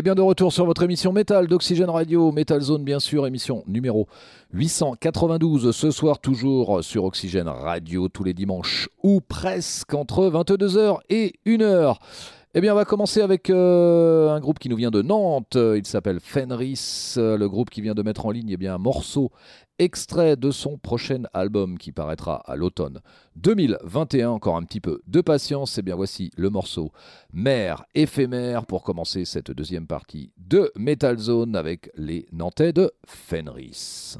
Et bien de retour sur votre émission Métal d'Oxygène Radio, Metal Zone bien sûr, émission numéro 892 ce soir toujours sur Oxygène Radio tous les dimanches ou presque entre 22h et 1h. Eh bien, on va commencer avec euh, un groupe qui nous vient de Nantes. Il s'appelle Fenris. Le groupe qui vient de mettre en ligne eh bien, un morceau extrait de son prochain album qui paraîtra à l'automne 2021. Encore un petit peu de patience. Eh bien, voici le morceau Mère éphémère pour commencer cette deuxième partie de Metal Zone avec les Nantais de Fenris.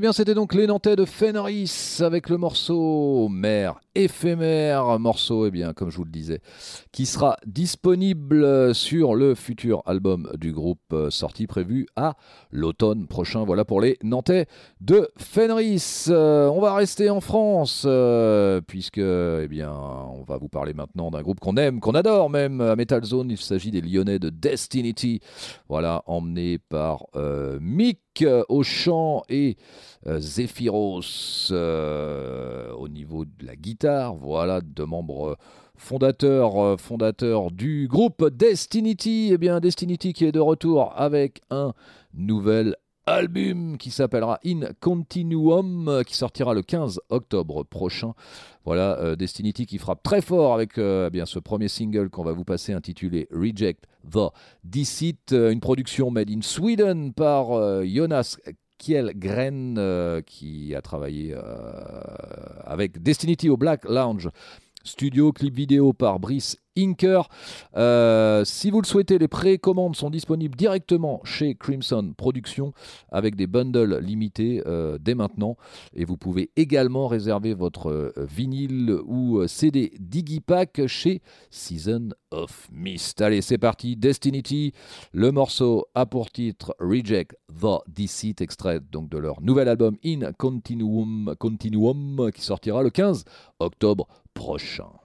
Eh bien, c'était donc les Nantais de Fenris avec le morceau Mère éphémère, morceau, eh bien, comme je vous le disais, qui sera disponible sur le futur album du groupe euh, sorti prévu à l'automne prochain. Voilà pour les Nantais de Fenris. Euh, on va rester en France euh, puisque, eh bien, on va vous parler maintenant d'un groupe qu'on aime, qu'on adore même à Metal Zone. Il s'agit des Lyonnais de Destinity. Voilà, emmené par Mick au chant et Zephyros au niveau de la guitare. Voilà, deux membres fondateurs, fondateurs du groupe Destinity. eh Destinity qui est de retour avec un nouvel album qui s'appellera In Continuum, qui sortira le 15 octobre prochain. Voilà, euh, Destinity qui frappe très fort avec euh, eh ce premier single qu'on va vous passer intitulé Reject the Deceit, euh, une production made in Sweden par Jonas Kjellgren qui a travaillé avec Destinity au Black Lounge Studio, clip vidéo par Brice Inker. Euh, si vous le souhaitez, les précommandes sont disponibles directement chez Crimson Productions avec des bundles limités euh, dès maintenant. Et vous pouvez également réserver votre euh, vinyle ou CD Digipack chez Season of Mist. Allez, c'est parti. Destinity, le morceau a pour titre Reject the Deceit, extrait donc de leur nouvel album In Continuum, Continuum qui sortira le 15 octobre prochain.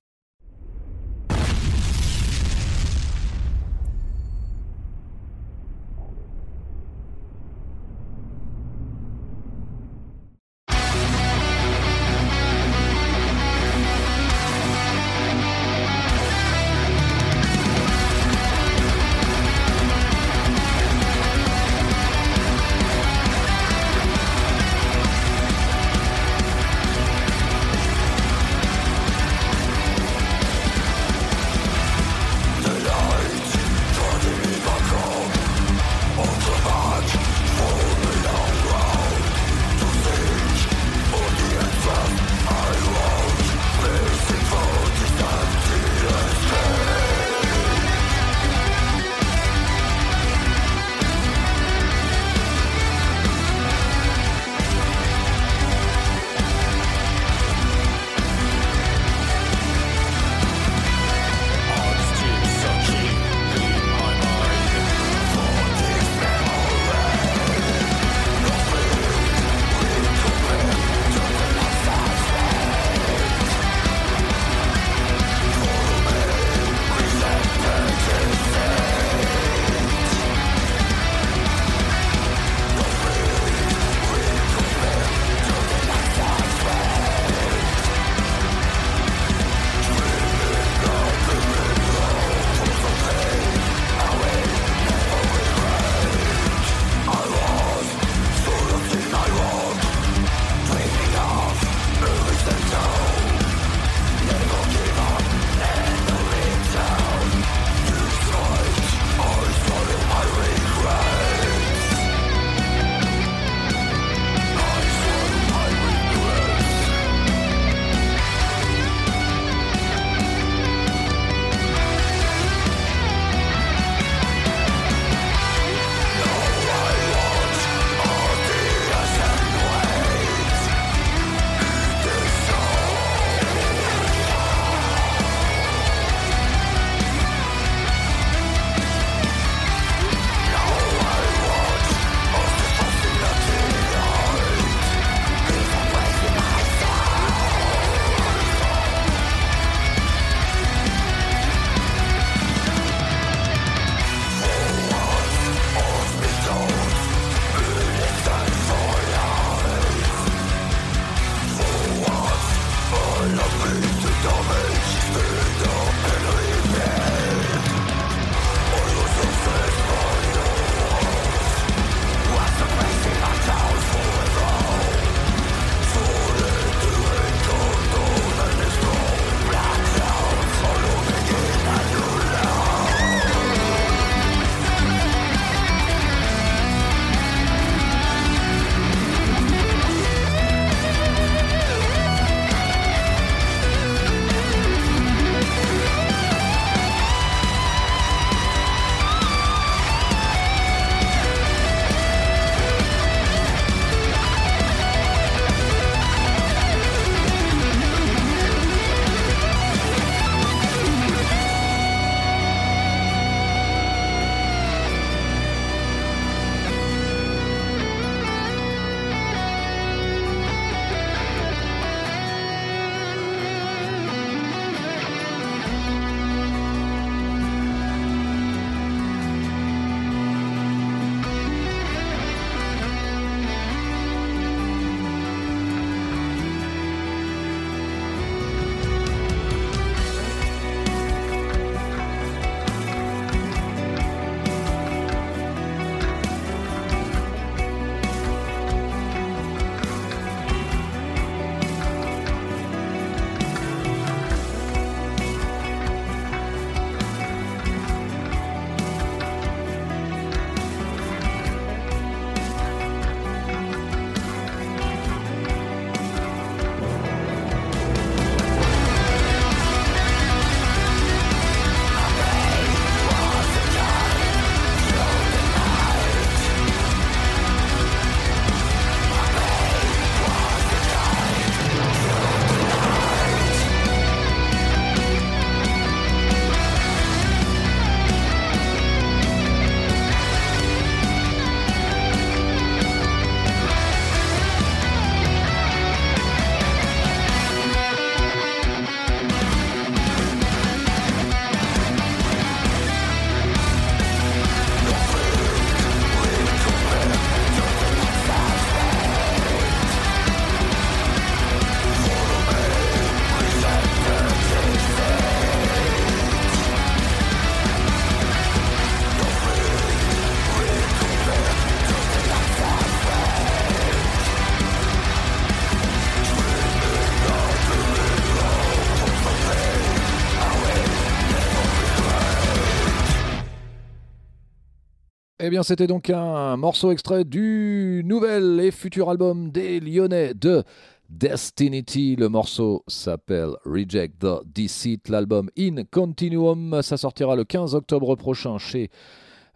Eh bien, c'était donc un morceau extrait du nouvel et futur album des Lyonnais de Destinity. Le morceau s'appelle Reject the Deceit. L'album In Continuum, ça sortira le 15 octobre prochain chez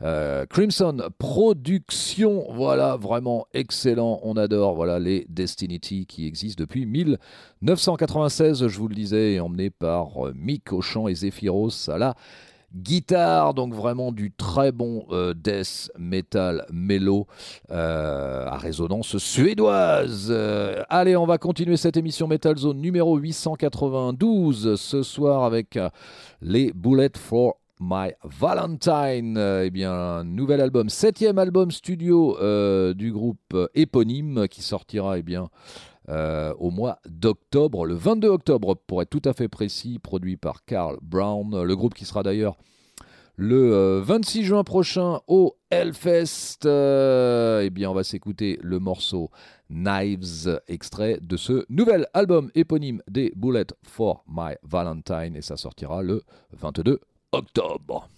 euh, Crimson Productions. Voilà, vraiment excellent. On adore voilà, les Destinity qui existent depuis 1996, je vous le disais, emmené par euh, Mick au chant et Zephyros à la guitare, donc vraiment du très bon euh, death metal mellow euh, à résonance suédoise. Euh, allez, on va continuer cette émission Metal Zone numéro 892 ce soir avec les Bullets for My Valentine, eh bien, nouvel album, septième album studio du groupe éponyme qui sortira eh bien, euh, au mois d'octobre, le 22 octobre pour être tout à fait précis, produit par Carl Brown, le groupe qui sera d'ailleurs le 26 euh, juin prochain au Hellfest. Euh, eh bien, on va s'écouter le morceau Knives, extrait de ce nouvel album éponyme des Bullets for My Valentine, et ça sortira le 22 octobre.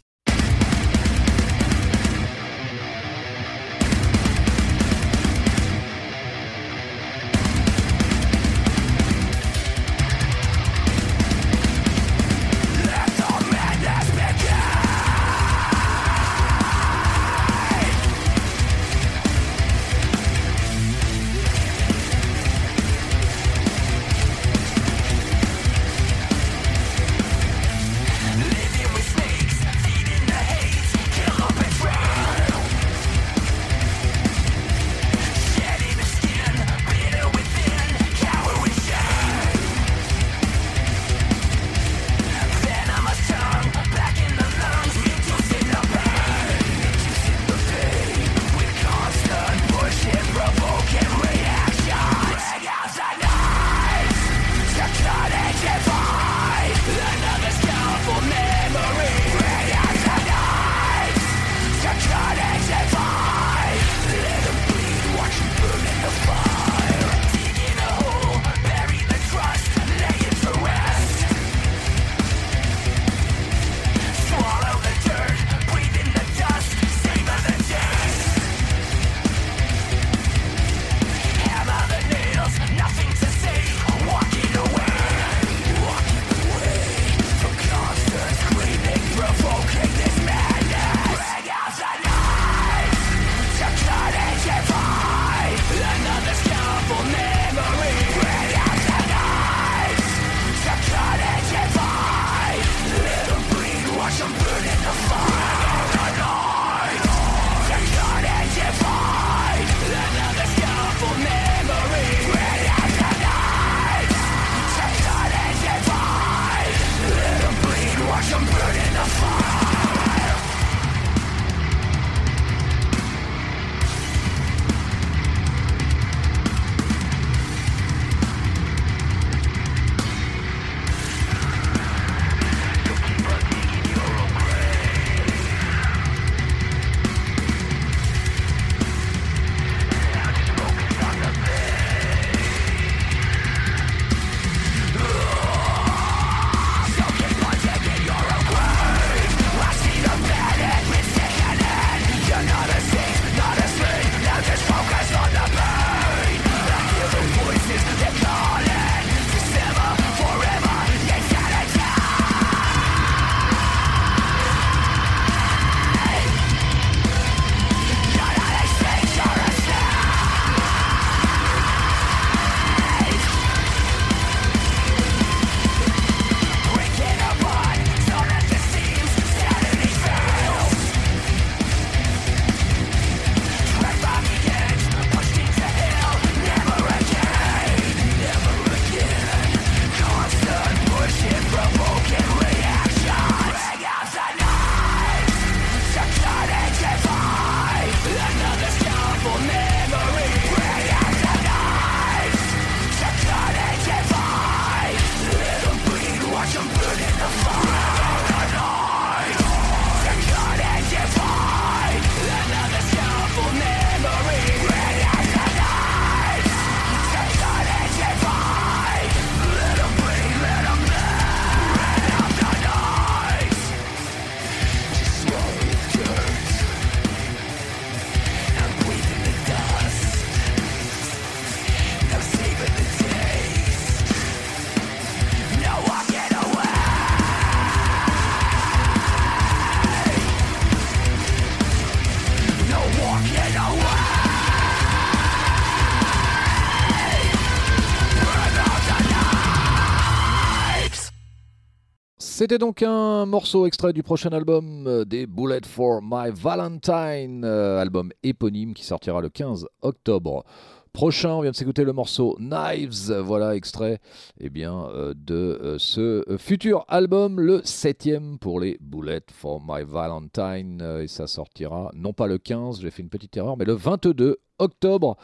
C'était donc un morceau extrait du prochain album euh, des Bullet for My Valentine, euh, album éponyme qui sortira le 15 octobre prochain. On vient de s'écouter le morceau Knives, voilà extrait eh bien, euh, de ce futur album, le septième pour les Bullet for My Valentine. et ça sortira non pas le 15, j'ai fait une petite erreur, mais le 22 octobre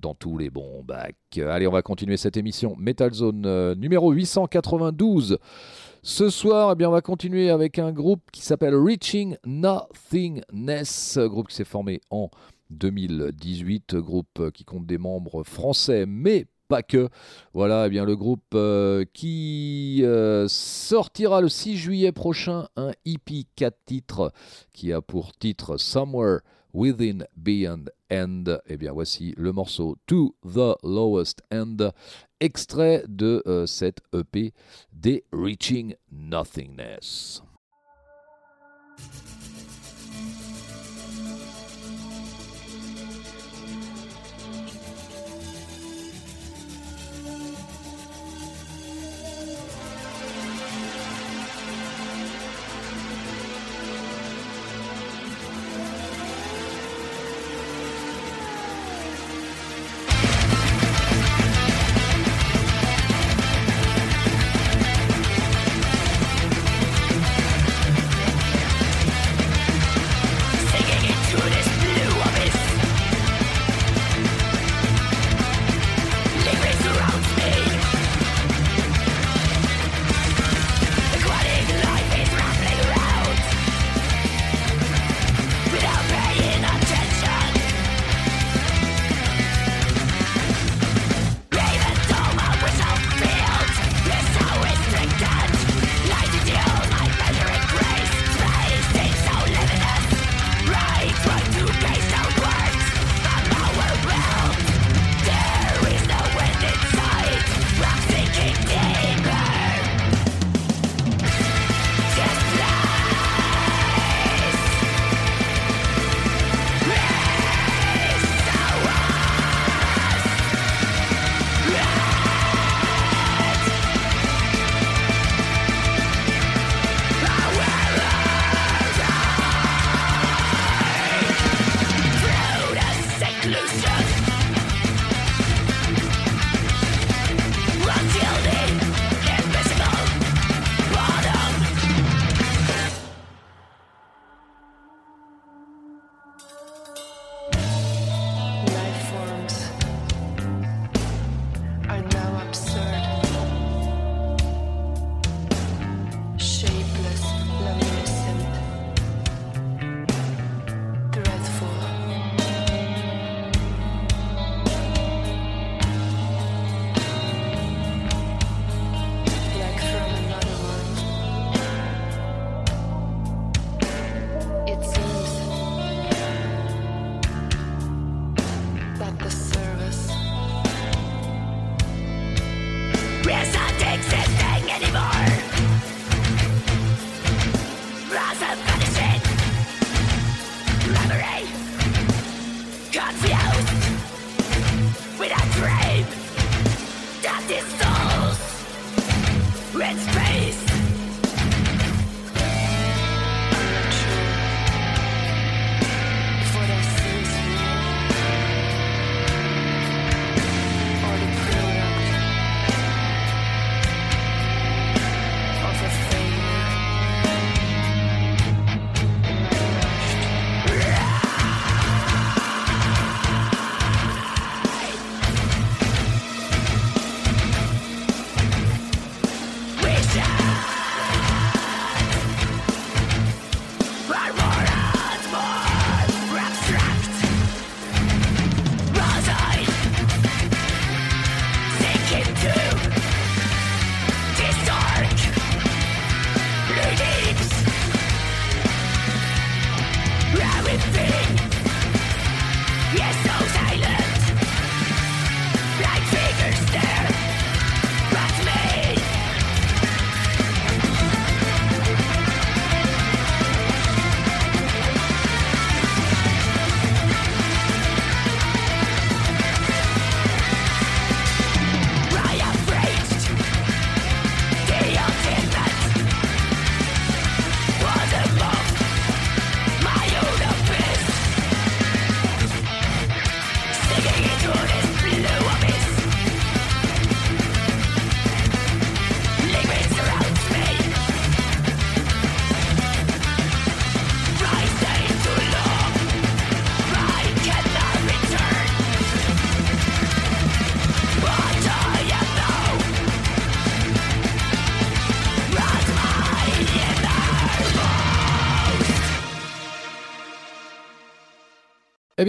dans tous les bons bacs. Allez, on va continuer cette émission Metal Zone numéro 892. Ce soir, eh bien, on va continuer avec un groupe qui s'appelle Reaching Nothingness, groupe qui s'est formé en 2018, groupe qui compte des membres français, mais pas que. Voilà, eh bien le groupe euh, qui euh, sortira le 6 juillet prochain un EP 4 titres qui a pour titre Somewhere Within Beyond End. Eh bien voici le morceau To the Lowest End extrait de euh, cette EP des Reaching Nothingness.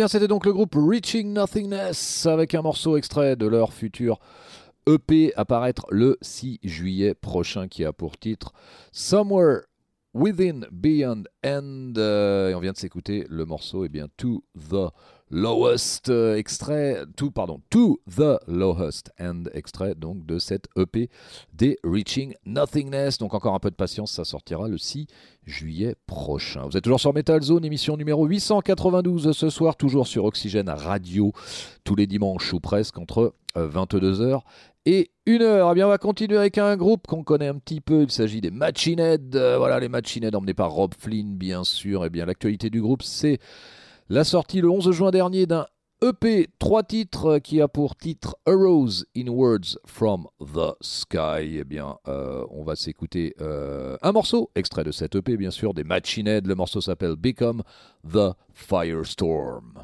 C'était donc le groupe Reaching Nothingness avec un morceau extrait de leur futur EP à paraître le 6 juillet prochain qui a pour titre Somewhere Within, Beyond and. Euh, et on vient de s'écouter le morceau, eh bien, To the Lowest euh, extrait, to, pardon, To the Lowest End extrait donc de cette EP des Reaching Nothingness. Donc encore un peu de patience, ça sortira le 6 juillet prochain. Vous êtes toujours sur Metal Zone, émission numéro 892 ce soir, toujours sur Oxygène Radio, tous les dimanches ou presque entre 22h euh, et 1h. Eh bien, on va continuer avec un groupe qu'on connaît un petit peu. Il s'agit des Machine. Euh, voilà, les Machine emmenés par Rob Flynn, bien sûr. Eh bien, l'actualité du groupe, c'est la sortie le 11 juin dernier d'un EP, trois titres qui a pour titre A Rose in Words from the Sky. Eh bien, euh, on va s'écouter euh, un morceau, extrait de cet EP, bien sûr, des Machine. Le morceau s'appelle Become the Firestorm.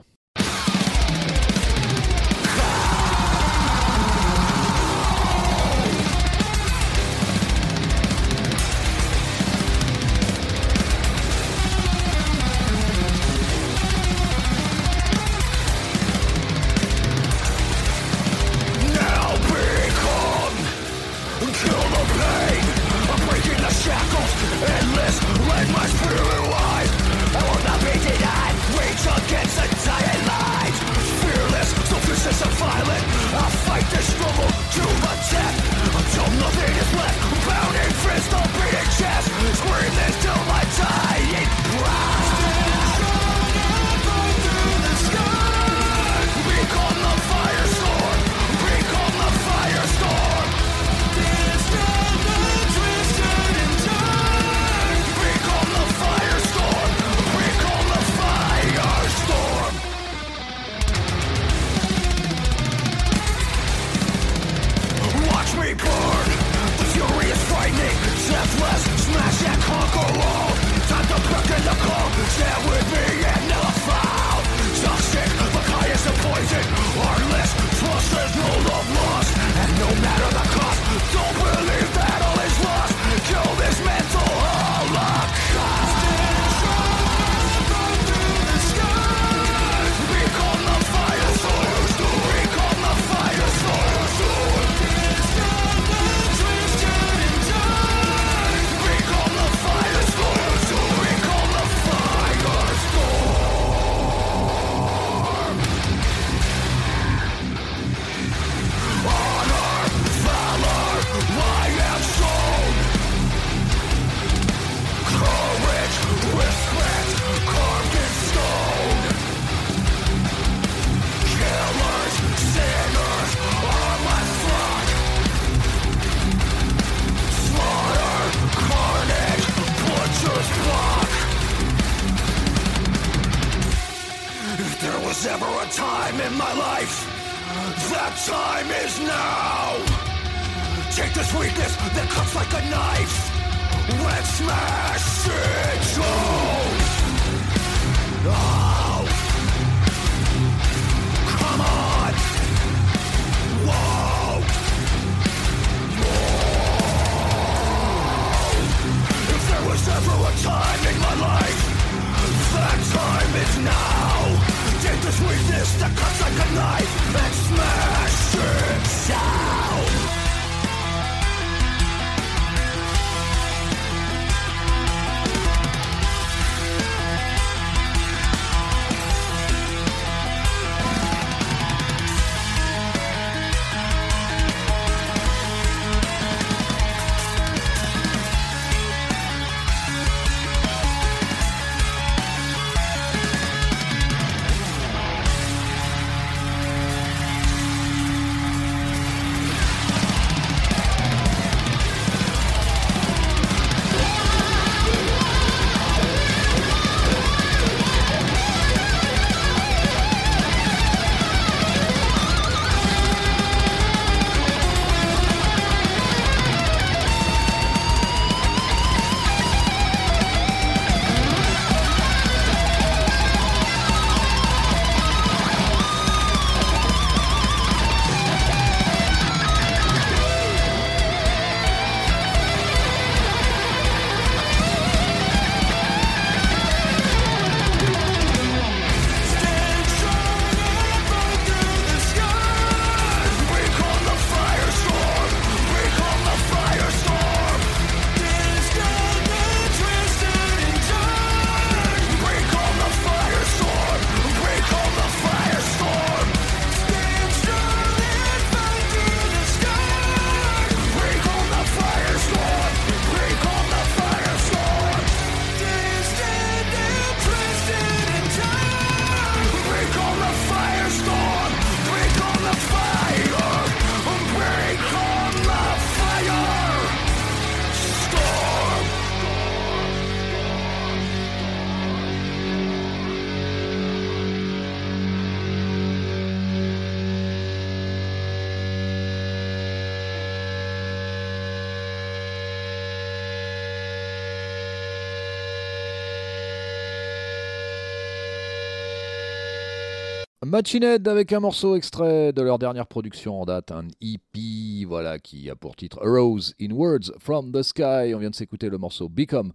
Machine Head avec un morceau extrait de leur dernière production en date, un EP, voilà, qui a pour titre Rose in Words from the Sky. On vient de s'écouter le morceau Become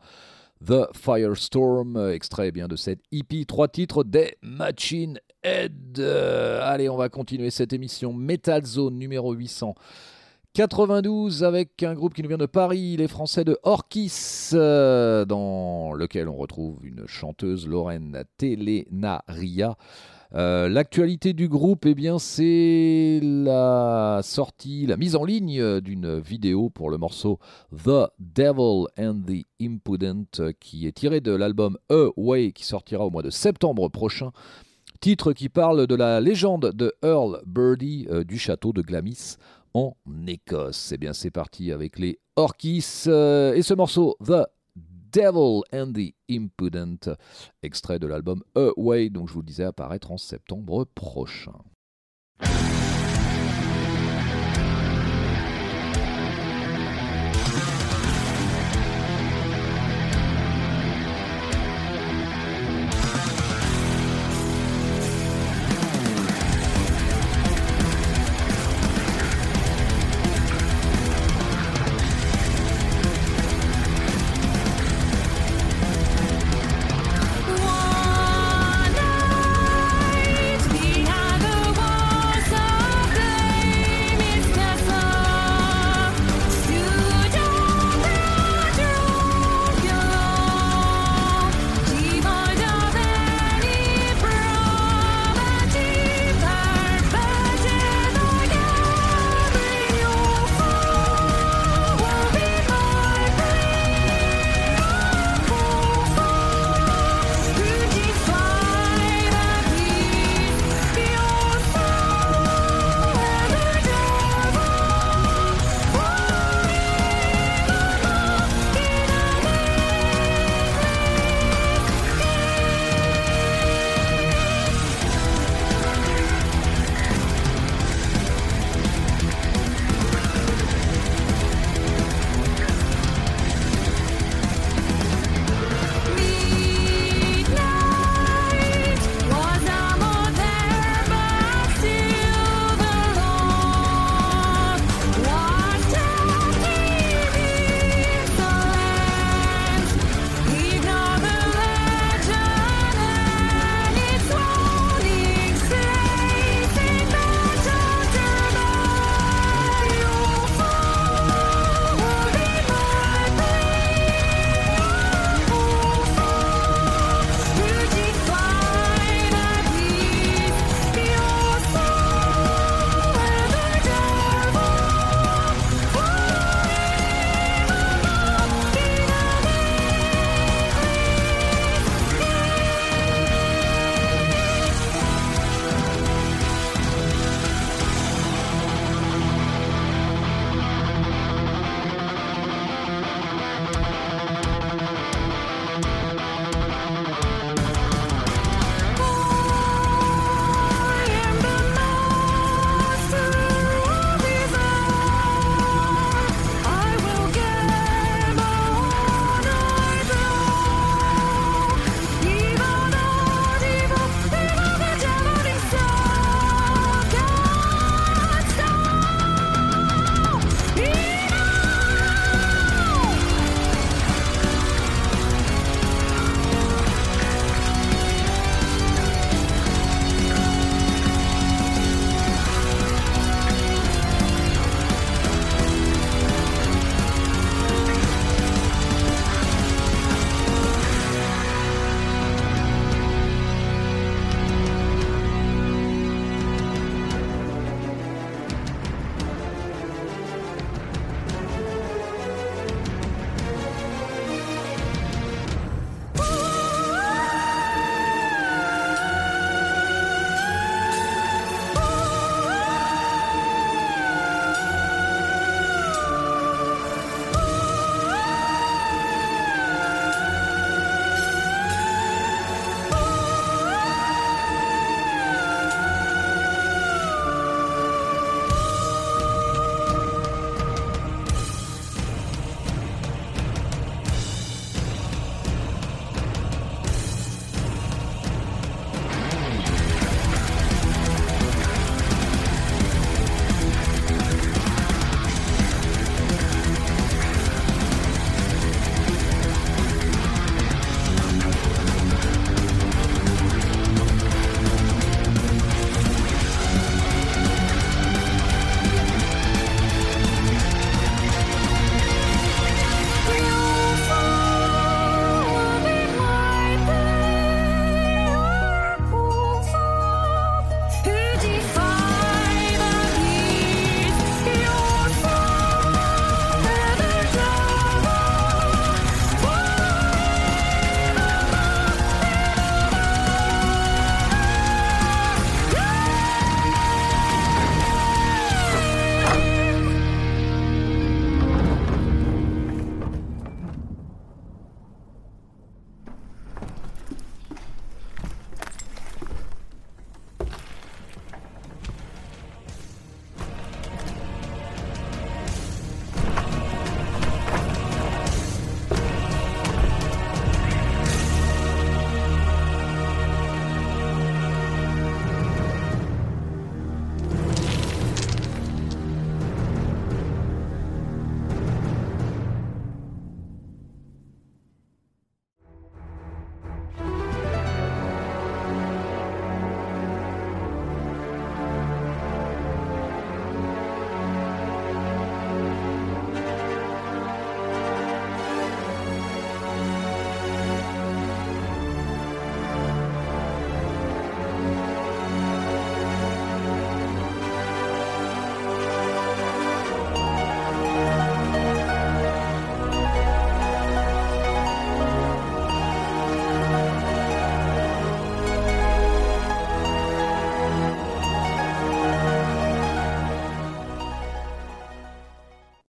The Firestorm, extrait bien de cette EP, trois titres des Machine Head. allez, on va continuer cette émission Metal Zone numéro 800. 92 avec un groupe qui nous vient de Paris, les Français de Orkis, euh, dans lequel on retrouve une chanteuse Lorraine Telenaria. Euh, l'actualité du groupe, eh bien, c'est la sortie, la mise en ligne d'une vidéo pour le morceau The Devil and the Impudent, qui est tiré de l'album Away, qui sortira au mois de septembre prochain. Titre qui parle de la légende de Earl Birdie euh, du château de Glamis en Écosse. Eh bien, c'est parti avec les Orkis euh, et ce morceau The Devil and the Impudent, extrait de l'album Away, dont je vous le disais apparaître en septembre prochain.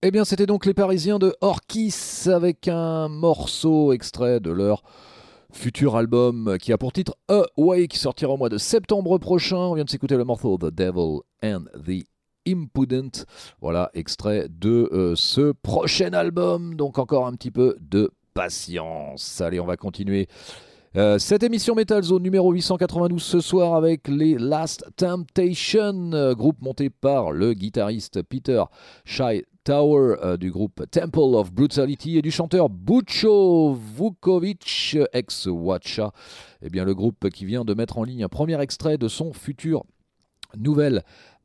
Eh bien, c'était donc les Parisiens de Orkis avec un morceau extrait de leur futur album qui a pour titre Away qui sortira au mois de septembre prochain. On vient de s'écouter le morceau The Devil and the Impudent. Voilà, extrait de euh, ce prochain album. Donc encore un petit peu de patience. Allez, on va continuer. Euh, cette émission Metal Zone numéro 892 ce soir avec les Last Temptation, euh, groupe monté par le guitariste Peter Shai Tower du groupe Temple of Brutality et du chanteur Bucho Vukovic, ex-Watcha. Eh bien, le groupe qui vient de mettre en ligne un premier extrait de son futur nouvel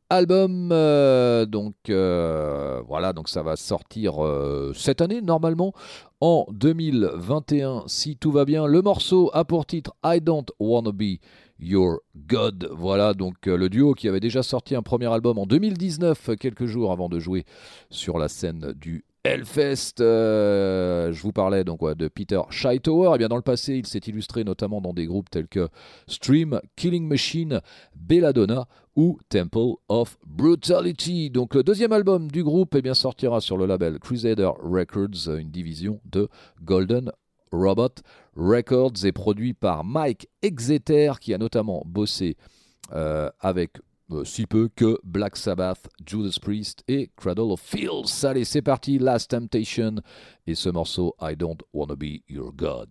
album. Euh, donc euh, voilà, donc ça va sortir euh, cette année normalement en 2021 si tout va bien. Le morceau a pour titre I Don't Wanna Be Your God. Voilà donc le duo qui avait déjà sorti un premier album en 2019, quelques jours avant de jouer sur la scène du Hellfest. je vous parlais donc de Peter Scheitower. Et eh bien dans le passé, il s'est illustré notamment dans des groupes tels que Stream, Killing Machine, Belladonna ou Temple of Brutality. Donc le deuxième album du groupe eh sortira sur le label Crusader Records, une division de Golden Robot Records et produit par Mike Exeter qui a notamment bossé euh, avec euh, si peu que Black Sabbath, Judas Priest et Cradle of Fields. Allez, c'est parti, Last Temptation et ce morceau I Don't Wanna Be Your God.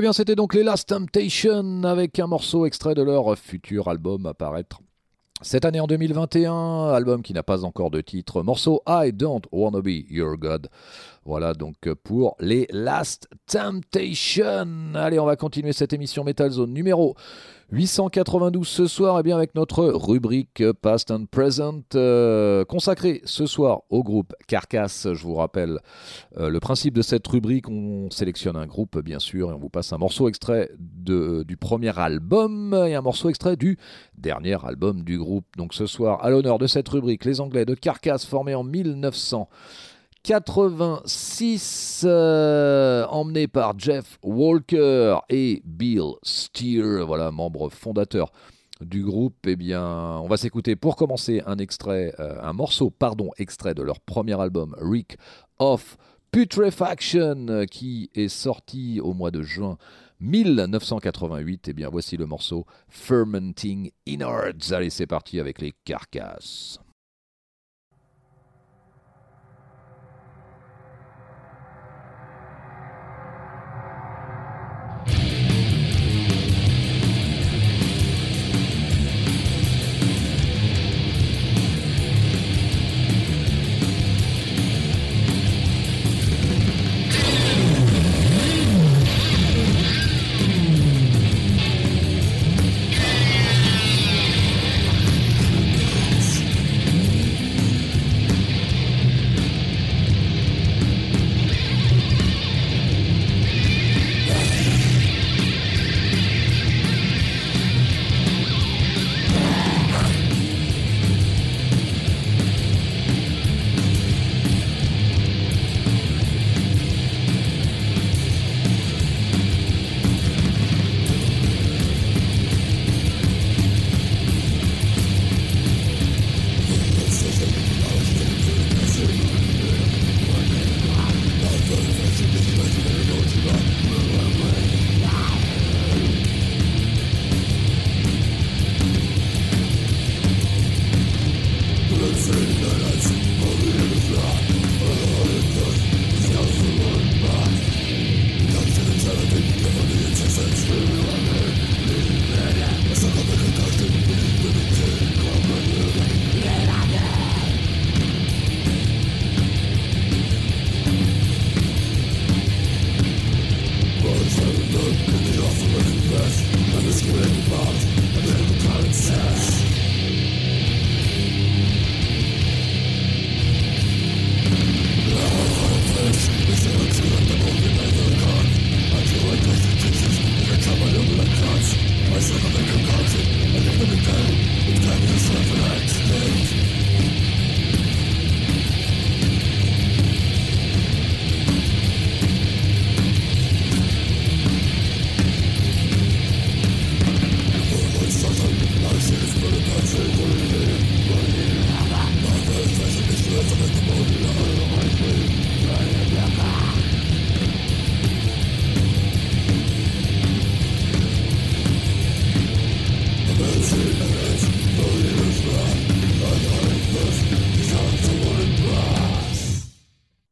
Eh bien, c'était donc les Last Temptation avec un morceau extrait de leur futur album à paraître cette année en 2021, album qui n'a pas encore de titre, morceau I Don't Wanna Be Your God. Voilà donc pour les Last Temptation. Allez, on va continuer cette émission Metal Zone numéro 892 ce soir, et eh bien avec notre rubrique Past and Present, euh, consacrée ce soir au groupe Carcass. Je vous rappelle euh, le principe de cette rubrique on sélectionne un groupe, bien sûr, et on vous passe un morceau extrait de, du premier album et un morceau extrait du dernier album du groupe. Donc ce soir, à l'honneur de cette rubrique, les Anglais de Carcass, formés en 1900. 86, euh, emmené par Jeff Walker et Bill Steer, voilà, membre fondateur du groupe, eh bien, on va s'écouter pour commencer euh, un morceau, pardon, extrait de leur premier album, Rick of Putrefaction, qui est sorti au mois de juin 1988. Eh bien, voici le morceau Fermenting Innards. Allez, c'est parti avec les carcasses.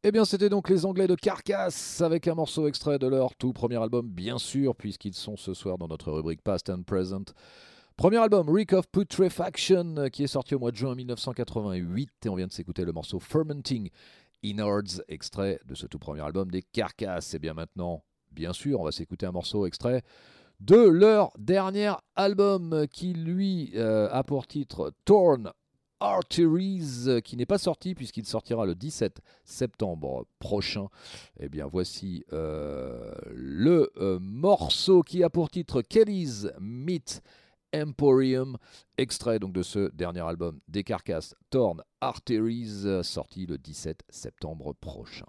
Eh bien, c'était donc les Anglais de Carcass avec un morceau extrait de leur tout premier album, bien sûr, puisqu'ils sont ce soir dans notre rubrique Past and Present. Premier album, Rick of Putrefaction, qui est sorti au mois de juin 1988, et on vient de s'écouter le morceau Fermenting Innards, extrait de ce tout premier album des Carcass. Et eh bien maintenant, bien sûr, on va s'écouter un morceau extrait de leur dernier album qui lui euh, a pour titre Torn Arteries, euh, qui n'est pas sorti puisqu'il sortira le 17 septembre prochain. Eh bien, voici euh, le euh, morceau qui a pour titre Kelly's Meat Emporium, extrait donc de ce dernier album des Carcasses Torn Arteries, sorti le 17 septembre prochain.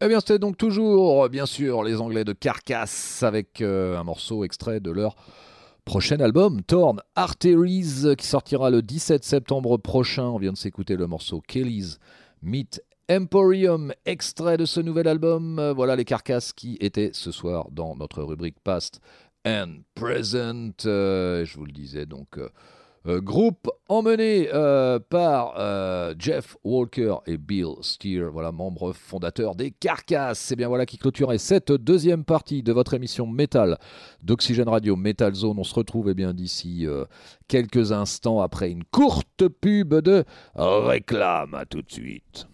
Eh bien, c'était donc toujours, bien sûr, les Anglais de Carcass avec euh, un morceau extrait de leur prochain album, Torn Arteries, qui sortira le 17 septembre prochain. On vient de s'écouter le morceau Kelly's Meet Emporium, extrait de ce nouvel album. Voilà les Carcasses qui étaient ce soir dans notre rubrique Past and Present. Euh, je vous le disais donc. euh, euh, groupe emmené euh, par euh, Jeff Walker et Bill Steer, voilà, membres fondateurs des Carcasses. C'est bien voilà qui clôturait cette deuxième partie de votre émission Metal d'Oxygène Radio Metal Zone. On se retrouve eh bien d'ici quelques instants après une courte pub de réclame. À tout de suite.